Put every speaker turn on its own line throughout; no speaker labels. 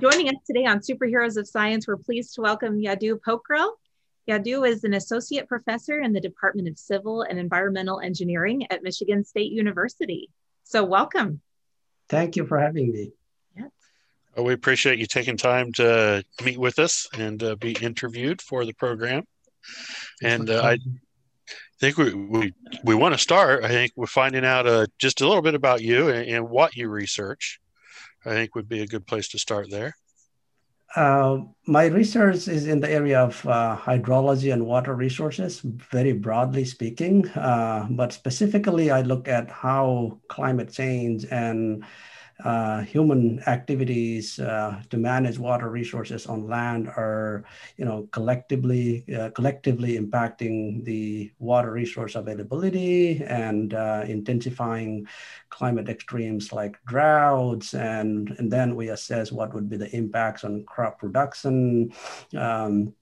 Joining us today on Superheroes of Science, we're pleased to welcome Yadu Pokhrel. Yadu is an associate professor in the Department of Civil and Environmental Engineering at Michigan State University. So welcome.
Thank you for having me.
Yes. Well, we appreciate you taking time to meet with us and uh, be interviewed for the program. And uh, I think we, we, we want to start, I think, with finding out uh, just a little bit about you and, and what you research. I think would be a good place to start there.
Uh, my research is in the area of uh, hydrology and water resources, very broadly speaking. Uh, but specifically, I look at how climate change and uh, human activities uh, to manage water resources on land are, you know, collectively uh, collectively impacting the water resource availability and uh, intensifying climate extremes like droughts, and and then we assess what would be the impacts on crop production. Um,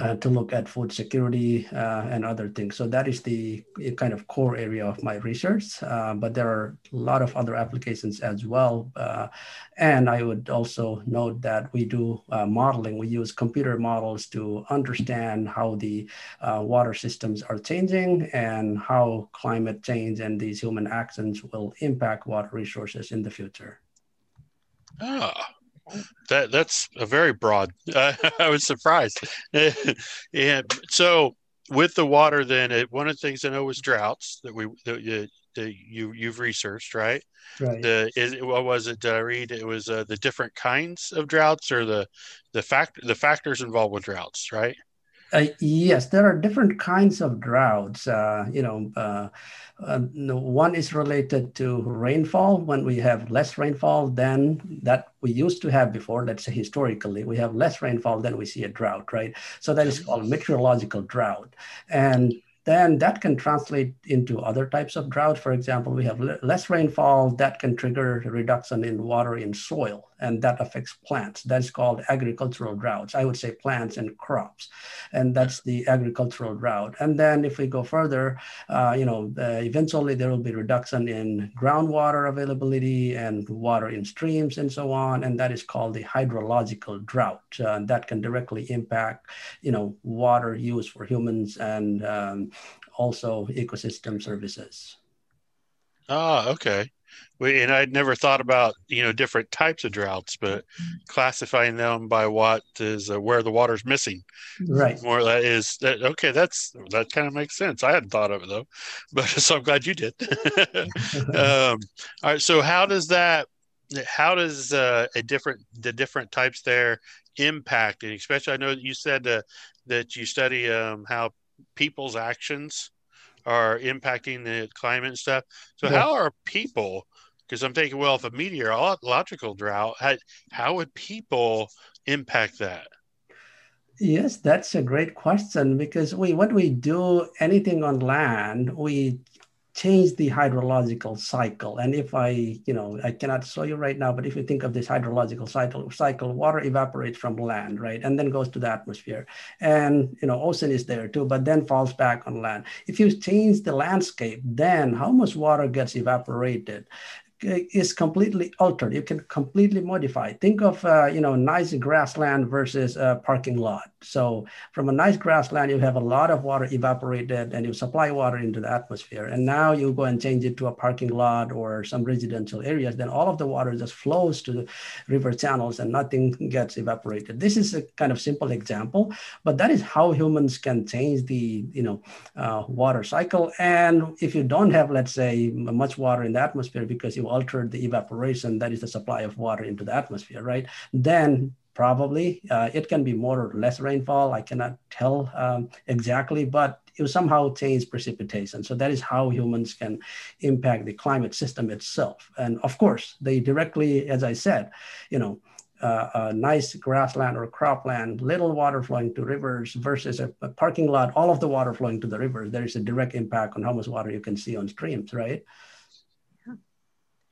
uh, to look at food security uh, and other things. So that is the kind of core area of my research, uh, but there are a lot of other applications as well. Uh, and I would also note that we do uh, modeling. We use computer models to understand how the uh, water systems are changing and how climate change and these human actions will impact water resources in the future.
Ah, that that's a very broad. Uh, I was surprised. and so with the water, then it, one of the things I know was droughts that we that you that you you've researched, right? Right. The is what was it? Uh, read it was uh, the different kinds of droughts or the the fact the factors involved with droughts, right?
Uh, yes, there are different kinds of droughts. Uh, you know, uh, uh one is related to rainfall. When we have less rainfall than that we used to have before, let's say historically, we have less rainfall than we see a drought, right? So that is called meteorological drought. And then that can translate into other types of drought. For example, we have less rainfall that can trigger reduction in water in soil and that affects plants. That's called agricultural droughts. I would say plants and crops, and that's the agricultural drought. And then if we go further, uh, you know, uh, eventually there will be reduction in groundwater availability and water in streams and so on, and that is called the hydrological drought. Uh, that can directly impact, you know, water use for humans and um, also ecosystem services.
Ah, okay we, and I'd never thought about you know different types of droughts, but classifying them by what is uh, where the water's missing.
Right.
More that is that okay. That's that kind of makes sense. I hadn't thought of it though, but so I'm glad you did. um, all right. So how does that? How does uh, a different the different types there impact? And especially, I know that you said uh, that you study um, how people's actions are impacting the climate and stuff. So yeah. how are people because I'm thinking, well, if a meteorological drought, how, how would people impact that?
Yes, that's a great question because we what we do anything on land, we change the hydrological cycle. And if I, you know, I cannot show you right now, but if you think of this hydrological cycle, cycle, water evaporates from land, right, and then goes to the atmosphere, and you know, ocean is there too, but then falls back on land. If you change the landscape, then how much water gets evaporated? Is completely altered. You can completely modify. Think of uh, you know nice grassland versus a parking lot. So from a nice grassland, you have a lot of water evaporated, and you supply water into the atmosphere. And now you go and change it to a parking lot or some residential areas. Then all of the water just flows to the river channels, and nothing gets evaporated. This is a kind of simple example, but that is how humans can change the you know uh, water cycle. And if you don't have, let's say, much water in the atmosphere because you altered the evaporation, that is the supply of water into the atmosphere, right? Then probably uh, it can be more or less rainfall. I cannot tell um, exactly, but it somehow change precipitation. So that is how humans can impact the climate system itself. And of course, they directly, as I said, you know, uh, a nice grassland or cropland, little water flowing to rivers versus a, a, parking lot, all of the water flowing to the rivers, there is a direct impact on how much water you can see on streams, right?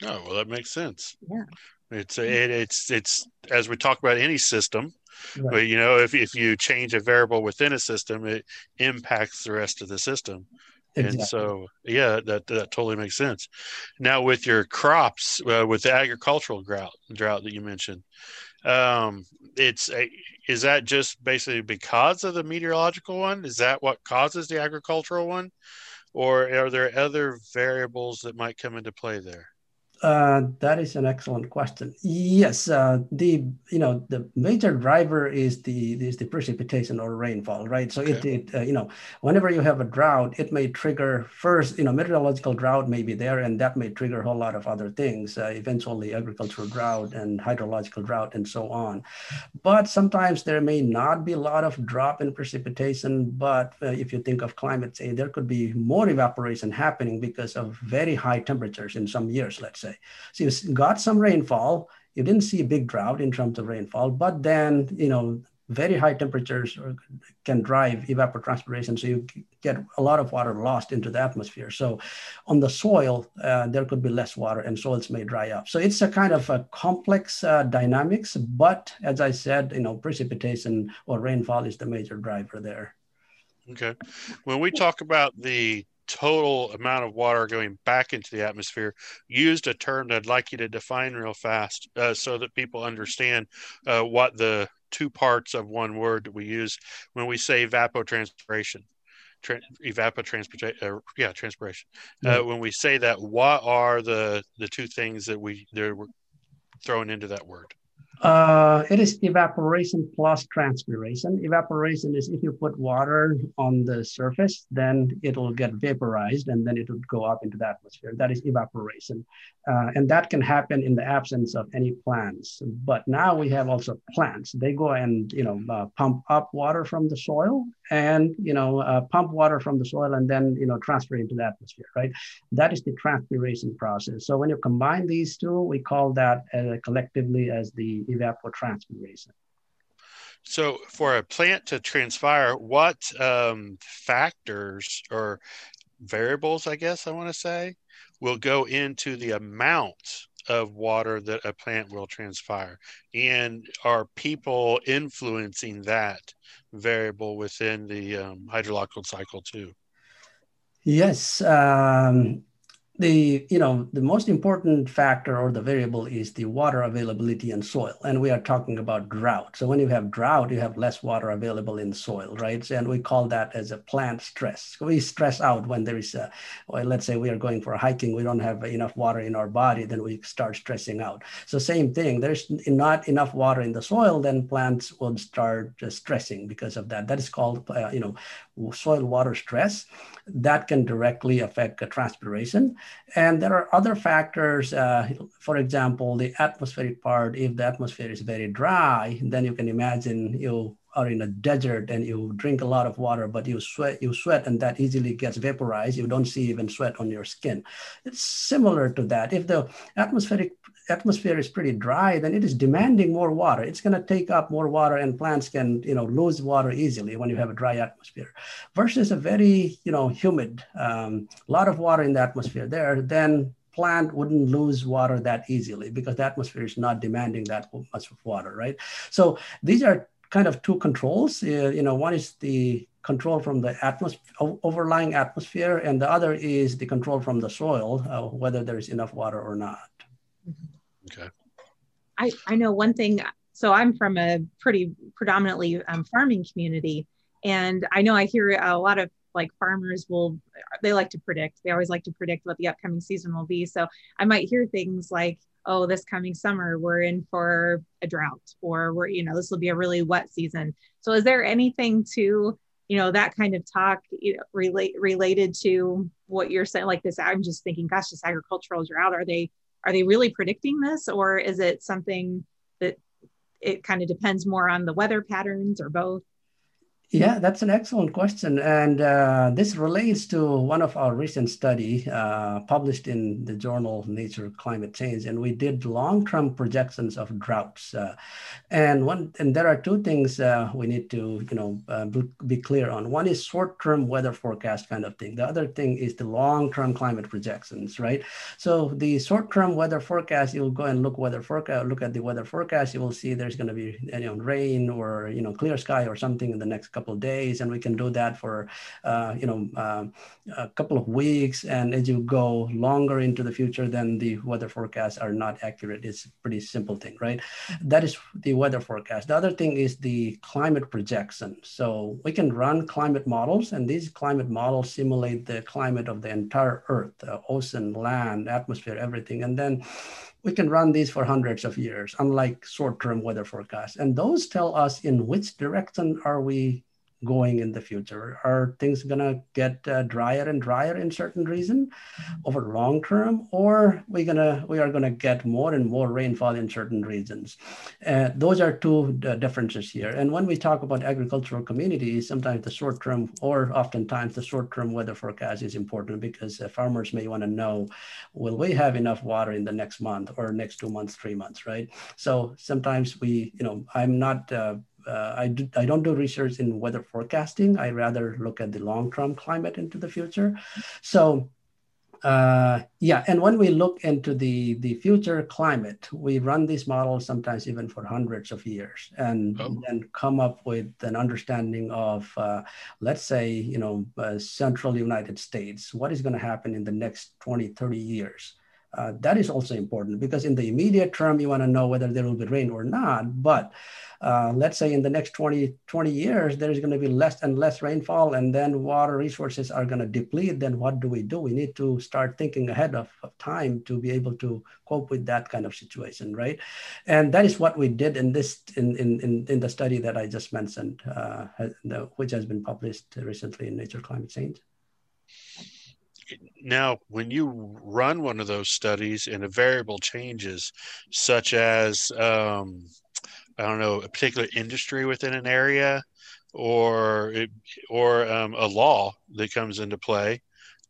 Oh well, that makes sense. Yeah, it's it, it's it's as we talk about any system, right. but you know, if if you change a variable within a system, it impacts the rest of the system. Exactly. And so, yeah, that that totally makes sense. Now, with your crops, uh, with the agricultural drought drought that you mentioned, um, it's a, is that just basically because of the meteorological one? Is that what causes the agricultural one, or are there other variables that might come into play there?
Uh, that is an excellent question. Yes, uh, the you know the major driver is the is the precipitation or rainfall, right? So okay. it, it uh, you know whenever you have a drought, it may trigger first you know meteorological drought may be there, and that may trigger a whole lot of other things, uh, eventually agricultural drought and hydrological drought and so on. But sometimes there may not be a lot of drop in precipitation, but uh, if you think of climate change, there could be more evaporation happening because of very high temperatures in some years, let's say. So you got some rainfall. You didn't see a big drought in terms of rainfall, but then, you know, very high temperatures can drive evapotranspiration. So you get a lot of water lost into the atmosphere. So on the soil, uh, there could be less water and soils may dry up. So it's a kind of a complex uh, dynamics, but as I said, you know, precipitation or rainfall is the major driver there.
Okay. When we talk about the total amount of water going back into the atmosphere used a term that i'd like you to define real fast uh, so that people understand uh, what the two parts of one word that we use when we say evapotranspiration. Tra- evapotranspiration uh, yeah transpiration. Mm-hmm. when we say that what are the the two things that we they're throwing into that word
uh, it is evaporation plus transpiration. Evaporation is if you put water on the surface, then it'll get vaporized and then it would go up into the atmosphere. That is evaporation. Uh, and that can happen in the absence of any plants. But now we have also plants. They go and, you know, uh, pump up water from the soil and, you know, uh, pump water from the soil and then, you know, transfer into the atmosphere, right? That is the transpiration process. So when you combine these two, we call that uh, collectively as the evapotranspiration.
So, for a plant to transpire, what um, factors or variables, I guess I want to say, will go into the amount of water that a plant will transpire? And are people influencing that variable within the um, hydrological cycle too?
Yes. Um, the you know the most important factor or the variable is the water availability in soil and we are talking about drought. So when you have drought you have less water available in soil right? And we call that as a plant stress. We stress out when there is a well, let's say we are going for hiking we don't have enough water in our body then we start stressing out. So same thing there's not enough water in the soil then plants will start stressing because of that. That is called uh, you know soil water stress that can directly affect transpiration and there are other factors, uh, for example, the atmospheric part, if the atmosphere is very dry, then you can imagine you are in a desert and you drink a lot of water, but you sweat, you sweat and that easily gets vaporized. You don't see even sweat on your skin. It's similar to that. If the atmospheric atmosphere is pretty dry, then it is demanding more water. It's going to take up more water and plants can, you know, lose water easily when you have a dry atmosphere versus a very, you know, humid, a um, lot of water in the atmosphere there, then plant wouldn't lose water that easily because the atmosphere is not demanding that much of water, right? So these are kind of two controls. Uh, you know, one is the control from the atmosphere, overlying atmosphere, and the other is the control from the soil, uh, whether there is enough water or not.
Okay.
I, I know one thing. So I'm from a pretty predominantly um, farming community. And I know I hear a lot of like farmers will, they like to predict. They always like to predict what the upcoming season will be. So I might hear things like, oh, this coming summer, we're in for a drought, or we're, you know, this will be a really wet season. So is there anything to, you know, that kind of talk you know, relate related to what you're saying? Like this, I'm just thinking, gosh, this agricultural drought, are they are they really predicting this or is it something that it kind of depends more on the weather patterns or both
yeah, that's an excellent question. And uh, this relates to one of our recent study uh, published in the journal Nature Climate Change. And we did long-term projections of droughts. Uh, and one, and there are two things uh, we need to, you know, uh, be clear on. One is short-term weather forecast kind of thing. The other thing is the long-term climate projections, right? So the short-term weather forecast, you'll go and look weather forecast, look at the weather forecast, you will see there's going to be you know, rain or, you know, clear sky or something in the next couple of days, and we can do that for, uh, you know, uh, a couple of weeks. And as you go longer into the future, then the weather forecasts are not accurate. It's a pretty simple thing, right? That is the weather forecast. The other thing is the climate projection. So we can run climate models, and these climate models simulate the climate of the entire Earth, the ocean, land, atmosphere, everything. And then we can run these for hundreds of years, unlike short-term weather forecasts. And those tell us in which direction are we going in the future? Are things going to get uh, drier and drier in certain region over long term, or we gonna we are going to get more and more rainfall in certain regions? Uh, those are two uh, differences here. And when we talk about agricultural communities, sometimes the short term or oftentimes the short term weather forecast is important because uh, farmers may want to know, will we have enough water in the next month or next two months, three months, right? So sometimes we, you know, I'm not uh, I, do, I don't do research in weather forecasting. I rather look at the long-term climate into the future. So uh, yeah, and when we look into the, the future climate, we run these models sometimes even for hundreds of years and oh. then come up with an understanding of, uh, let's say, you know, uh, central United States, what is going to happen in the next 20, 30 years. Uh, that is also important because in the immediate term, you want to know whether there will be rain or not. But uh, let's say in the next 20, 20 years, there's going to be less and less rainfall, and then water resources are going to deplete. Then what do we do? We need to start thinking ahead of, of time to be able to cope with that kind of situation, right? And that is what we did in this in in in, in the study that I just mentioned, uh, which has been published recently in Nature Climate Change
now when you run one of those studies and a variable changes such as um, i don't know a particular industry within an area or it, or um, a law that comes into play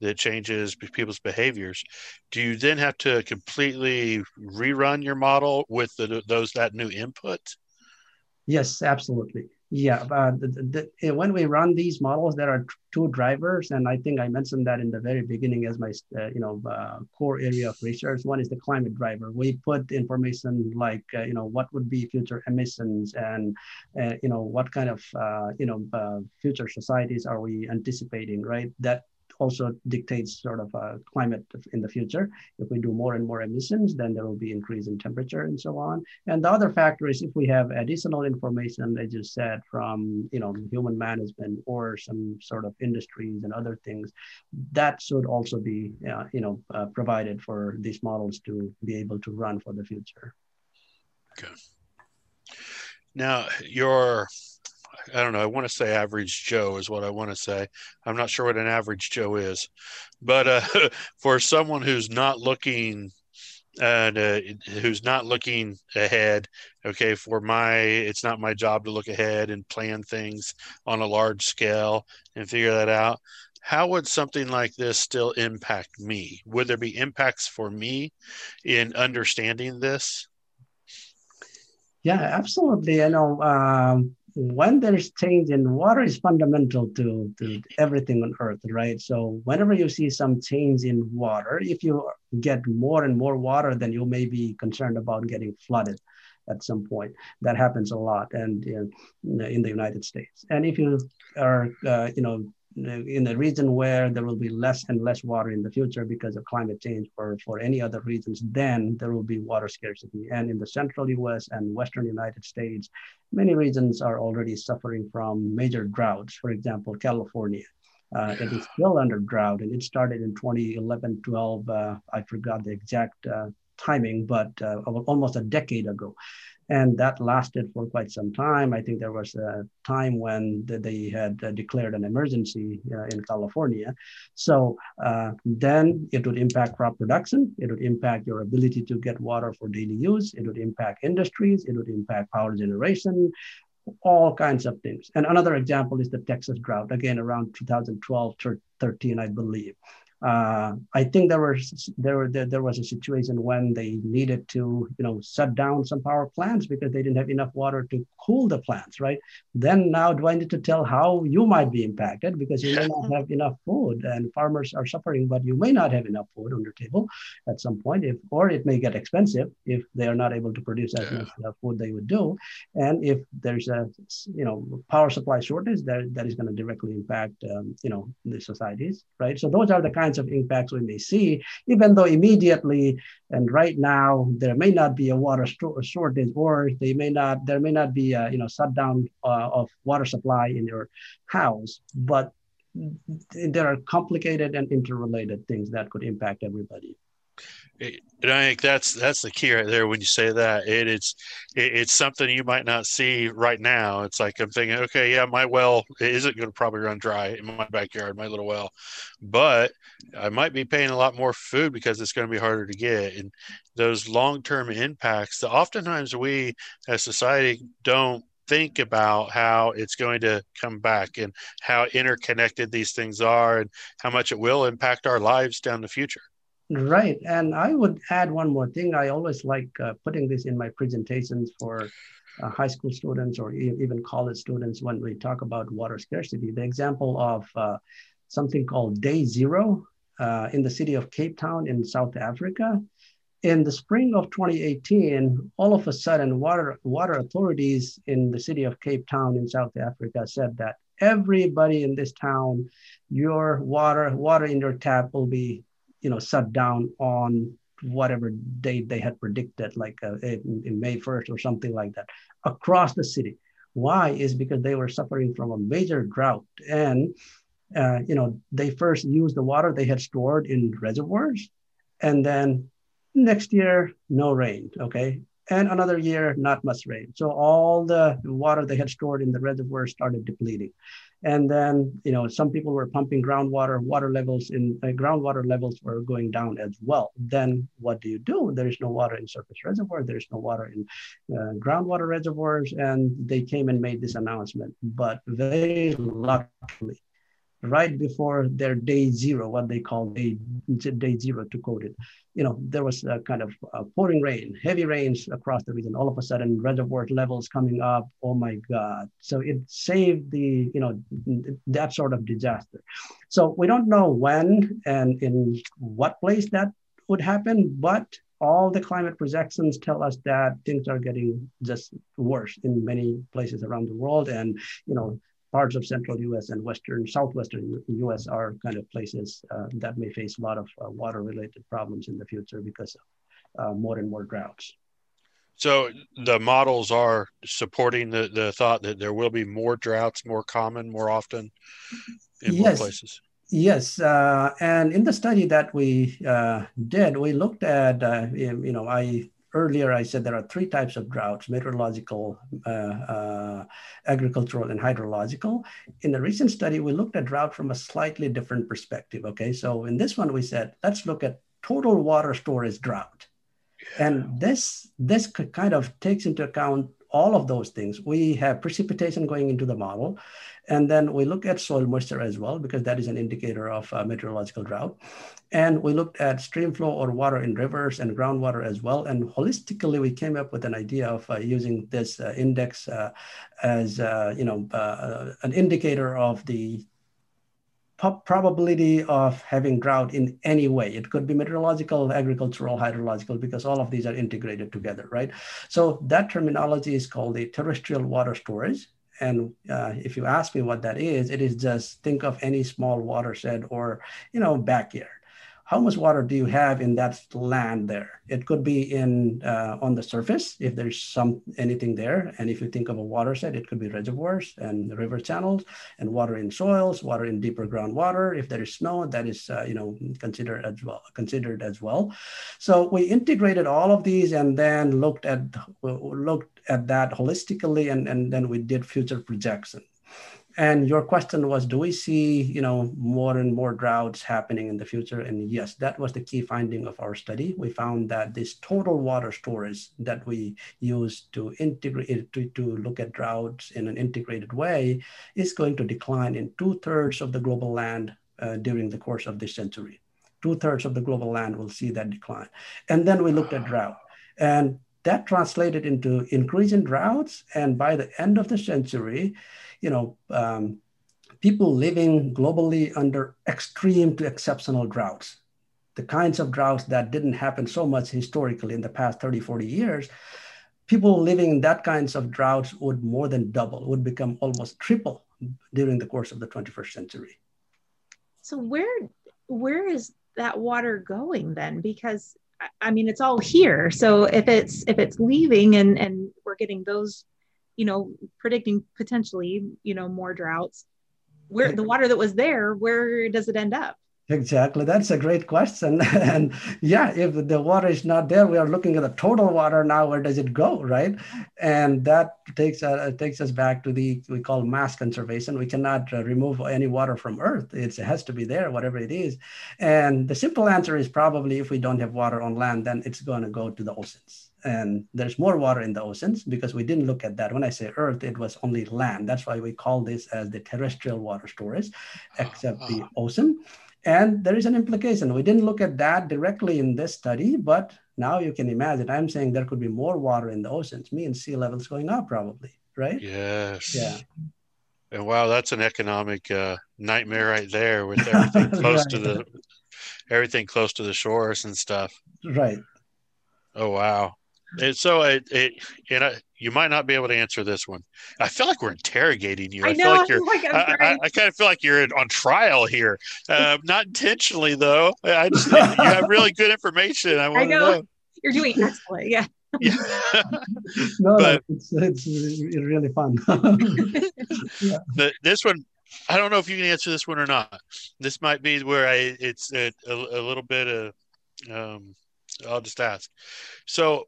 that changes people's behaviors do you then have to completely rerun your model with the, those that new input?
Yes absolutely yeah, but the, the, eh, when we run these models, there are two drivers, and I think I mentioned that in the very beginning as my uh, you know uh, core area of research. One is the climate driver. We put information like uh, you know what would be future emissions, and uh, you know what kind of uh, you know uh, future societies are we anticipating, right? That also dictates sort of a climate in the future. If we do more and more emissions, then there will be increase in temperature and so on. And the other factor is if we have additional information, as you said, from you know human management or some sort of industries and other things, that should also be uh, you know uh, provided for these models to be able to run for the future.
Okay. Now your I don't know. I want to say average Joe is what I want to say. I'm not sure what an average Joe is, but uh, for someone who's not looking and uh, who's not looking ahead, okay, for my, it's not my job to look ahead and plan things on a large scale and figure that out. How would something like this still impact me? Would there be impacts for me in understanding this?
Yeah, absolutely. You know, um, when there's change in water is fundamental to, to everything on earth right? So whenever you see some change in water if you get more and more water then you may be concerned about getting flooded at some point. That happens a lot and in, in the united states. And if you are uh, you know in a region where there will be less and less water in the future because of climate change or for any other reasons, then there will be water scarcity. And in the central US and western United States, many regions are already suffering from major droughts. For example, California. Uh, it is still under drought and it started in 2011 12 uh, i forgot the exact uh, timing but uh, almost a decade ago and that lasted for quite some time. I think there was a time when they had uh, declared an emergency uh, in California. So uh, then it would impact crop production. It would impact your ability to get water for daily use. It would impact industries. It would impact power generation, all kinds of things. And another example is the Texas drought, again around 2012, 13, I believe. Uh, I think there was there, there there was a situation when they needed to you know shut down some power plants because they didn't have enough water to cool the plants, right? Then now do I need to tell how you might be impacted because you may not have enough food and farmers are suffering, but you may not have enough food on your table at some point, if or it may get expensive if they are not able to produce as yeah. much uh, food they would do, and if there's a you know power supply shortage, that that is going to directly impact um, you know the societies, right? So those are the kinds of impacts we may see, even though immediately and right now there may not be a water shortage, or they may not there may not be a you know shutdown uh, of water supply in your house, but there are complicated and interrelated things that could impact everybody
and I think that's that's the key right there when you say that it, it's it, it's something you might not see right now. It's like I'm thinking, okay, yeah, my well isn't going to probably run dry in my backyard, my little well, but I might be paying a lot more food because it's going to be harder to get. And those long term impacts, oftentimes we as society don't think about how it's going to come back and how interconnected these things are and how much it will impact our lives down the future.
Right. And I would add one more thing. I always like uh, putting this in my presentations for uh, high school students or e- even college students when we talk about water scarcity. The example of uh, something called Day Zero uh, in the city of Cape Town in South Africa. In the spring of 2018, all of a sudden, water, water authorities in the city of Cape Town in South Africa said that everybody in this town, your water, water in your tap will be you know shut down on whatever date they had predicted, like uh, in, in, May 1st or something like that, across the city. Why is because they were suffering from a major drought, and uh, you know they first used the water they had stored in reservoirs, and then next year no rain. Okay, and another year not much rain. So all the water they had stored in the reservoir started depleting. And then, you know, some people were pumping groundwater, water levels in uh, groundwater levels were going down as well. Then what do you do? There is no water in surface reservoir. There is no water in uh, groundwater reservoirs. And they came and made this announcement. But very luckily, right before their day zero, what they call day, day zero to quote it, you know, there was a kind of pouring rain, heavy rains across the region. All of a sudden, reservoir levels coming up. Oh my God! So it saved the, you know, that sort of disaster. So we don't know when and in what place that would happen, but all the climate projections tell us that things are getting just worse in many places around the world, and you know parts of central U.S. and western, southwestern U.S. are kind of places uh, that may face a lot of uh, water-related problems in the future because of uh, more and more droughts.
So the models are supporting the, the thought that there will be more droughts, more common, more often in yes. more places.
Yes, uh, and in the study that we uh, did, we looked at, uh, you know, I earlier I said there are three types of droughts, meteorological, uh, uh, agricultural, and hydrological. In the recent study, we looked at drought from a slightly different perspective, okay? So in this one, we said, let's look at total water storage drought. And this, this kind of takes into account all of those things. We have precipitation going into the model. And then we look at soil moisture as well, because that is an indicator of uh, meteorological drought. And we looked at stream flow or water in rivers and groundwater as well. And holistically, we came up with an idea of uh, using this uh, index uh, as, uh, you know, uh, an indicator of the probability of having drought in any way. It could be meteorological, agricultural, hydrological, because all of these are integrated together, right? So that terminology is called the terrestrial water storage. And uh, if you ask me what that is, it is just think of any small watershed or, you know, backyard how much water do you have in that land there? It could be in uh, on the surface if there's some anything there. And if you think of a watershed, it could be reservoirs and river channels and water in soils, water in deeper groundwater. If there is snow, that is uh, you know considered as well. Considered as well. So we integrated all of these and then looked at looked at that holistically, and, and then we did future projection and your question was do we see you know more and more droughts happening in the future and yes that was the key finding of our study we found that this total water storage that we use to integrate to, to look at droughts in an integrated way is going to decline in two-thirds of the global land uh, during the course of this century two thirds of the global land will see that decline. And then we looked at drought. And that translated into increase in droughts. And by the end of the century, you know, um, people living globally under extreme to exceptional droughts, the kinds of droughts that didn't happen so much historically in the past 30, 40 years, people living in that kinds of droughts would more than double, would become almost triple during the course of the 21st century.
So where where is that water going then? Because I mean, it's all here. So if it's if it's leaving and and we're getting those, you know, predicting potentially, you know, more droughts, where the water that was there, where does it end up?
Exactly. That's a great question. and yeah, if the water is not there, we are looking at the total water now. Where does it go, right? And that takes uh, takes us back to the we call mass conservation. We cannot uh, remove any water from Earth. It's, it has to be there, whatever it is. And the simple answer is probably if we don't have water on land, then it's going to go to the oceans. And there's more water in the oceans because we didn't look at that. When I say Earth, it was only land. That's why we call this as the terrestrial water storage, except the ocean. And there is an implication. We didn't look at that directly in this study, but now you can imagine. I'm saying there could be more water in the oceans, means sea levels going up probably, right?
Yes. Yeah. And wow, that's an economic uh, nightmare right there with everything close right. to the everything close to the shores and stuff.
Right.
Oh wow. And so it, it you know you might not be able to answer this one. I feel like we're interrogating you.
I,
I
know,
feel like
you're. Like I,
I, I, kind of feel like you're on trial here. Uh, not intentionally though. I just you have really good information. I want know. know.
You're doing excellent. Yeah.
yeah. no, but, it's, it's really fun.
yeah. The, this one, I don't know if you can answer this one or not. This might be where I it's a, a, a little bit of um, I'll just ask. So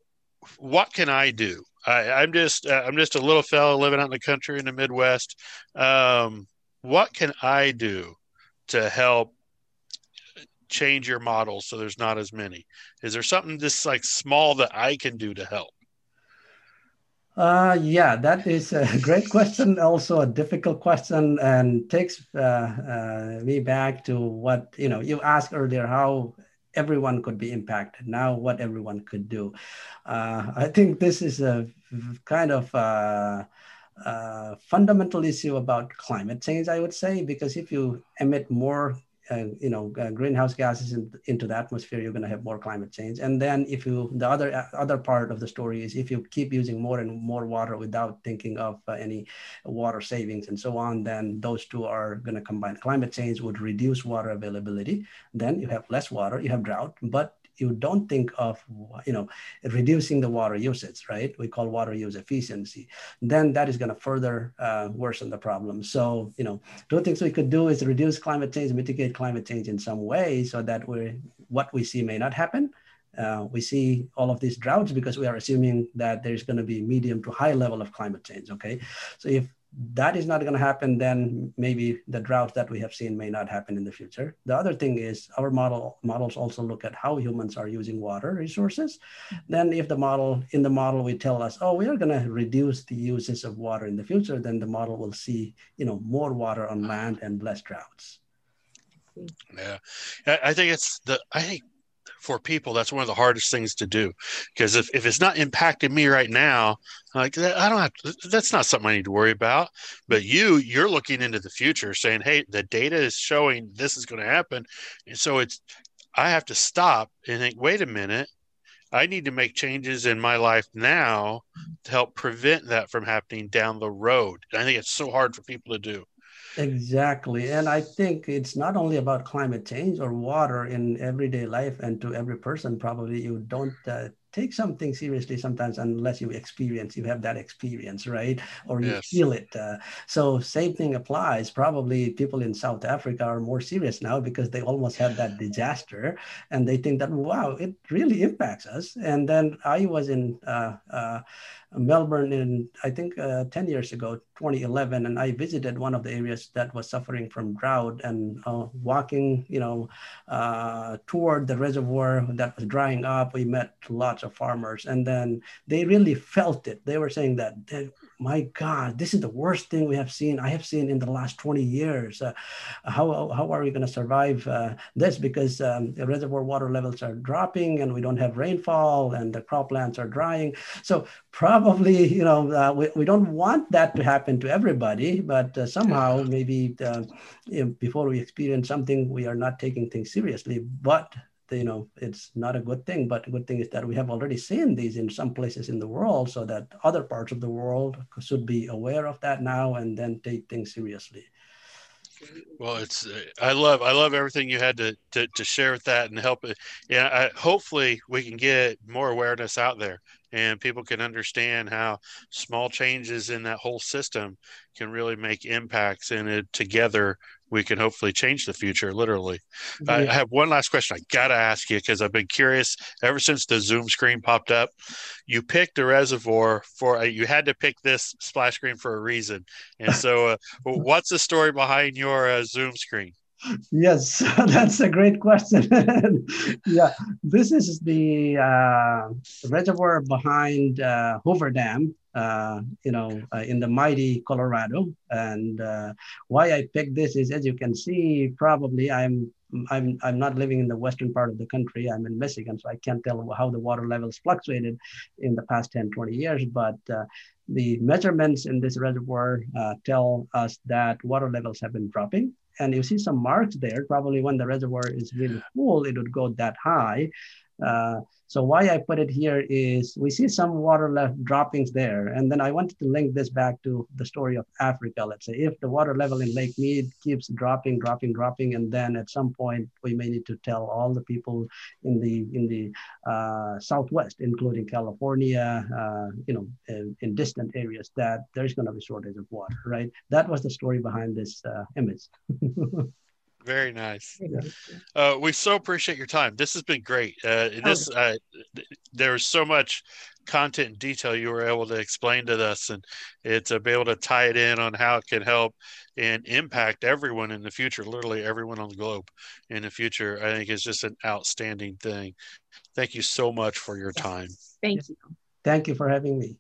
what can I do? I, am just uh, I'm just a little fellow living out in the country in the Midwest. Um, what can I do to help change your model so there's not as many? Is there something just like small that I can do to help?
Uh, yeah, that is a great question. Also, a difficult question, and takes uh, uh, me back to what you know you asked earlier. How everyone could be impacted. Now, what everyone could do. Uh, I think this is a kind of uh, uh, fundamental issue about climate change, I would say, because if you emit more you know uh, greenhouse gases in, into the atmosphere you're going to have more climate change. And then if you the other uh, other part of the story is if you keep using more and more water without thinking of uh, any water savings and so on then those two are going to combine. Climate change would reduce water availability. Then you have less water you have drought but you don't think of you know reducing the water usage right? We call water use efficiency. Then that is going to further uh, worsen the problem. So you know two things we could do is reduce climate change mitigate climate change in some way so that we what we see may not happen. Uh, we see all of these droughts because we are assuming that there's going to be medium to high level of climate change okay? So if that is not going to happen, then maybe the droughts that we have seen may not happen in the future. The other thing is our model models also look at how humans are using water resources. Then if the model in the model we tell us, oh, we are going to reduce the uses of water in the future, then the model will see, you know, more water on land and less droughts.
Yeah, I think it's the I think for people that's one of the hardest things to do. Because if, if it's not impacting me right now like i don't have that's not something i need to worry about. But you you're looking into the future saying hey the data is showing this is going to happen. And so it's i have to stop and think wait a minute. I need to make changes in my life now to help prevent that from happening down the road. And i think it's so hard for people to do
Exactly. And I think it's not only about climate change or water in everyday life and to every person, probably you don't uh, take something seriously sometimes unless you experience you have that experience right or you yes. feel it uh, so same thing applies probably people in south africa are more serious now because they almost had that disaster and they think that wow it really impacts us and then i was in uh, uh, Melbourne in, I think, uh, 10 years ago, 2011, and I visited one of the areas that was suffering from drought and uh, walking, you know, uh, toward the reservoir that was drying up. We met lots of farmers, and then they really felt it. They were saying that, my God, this is the worst thing we have seen. I have seen in the last 20 years. Uh, how, how are we going to survive uh, this? Because um, the reservoir water levels are dropping, and we don't have rainfall, and the croplands are drying. So probably, you know, uh, we, we don't want that to happen to everybody, but uh, somehow maybe uh, you know, before we experience something, we are not taking things seriously. But you know it's not a good thing but a good thing is that we have already seen these in some places in the world so that other parts of the world should be aware of that now and then take things seriously.
Well it's i love i love everything you had to to, to share with that and help it yeah I, hopefully we can get more awareness out there and people can understand how small changes in that whole system can really make impacts and it together we can hopefully change the future literally. I, I have one last question i gotta ask you because i've been curious ever since the zoom screen popped up you picked a reservoir for you had to pick this splash screen for a reason. And so uh, what's the story behind your uh, zoom screen?
Yes that's a great question. Yeah this is the uh, reservoir behind uh, hoover dam uh, you know, uh, in the mighty Colorado. And uh, why I picked this is, as you can see, probably I'm I'm I'm not living in the western part of the country. I'm in Michigan, so I can't tell how the water levels fluctuated in the past 10, 20 years. But uh, the measurements in this reservoir uh, tell us that water levels have been dropping. And you see some marks there. Probably when the reservoir is really full, it would go that high. Uh, so why I put it here is we see some water left droppings there. And then I wanted to link this back to the story of Africa. Let's say if the water level in Lake Mead keeps dropping, dropping, dropping, and then at some point we may need to tell all the people in the in the uh, Southwest, including California, uh, you know, in, in, distant areas, that there's going to be shortage of water, right? That was the story behind this uh, image.
Very nice. Uh, we so appreciate your time. This has been great. Uh, this uh, there's so much content and detail you were able to explain to us, and it's to be able to tie it in on how it can help and impact everyone in the future. Literally everyone on the globe in the future. I think is just an outstanding thing. Thank you so much for your time.
Thank you.
Thank you for having me.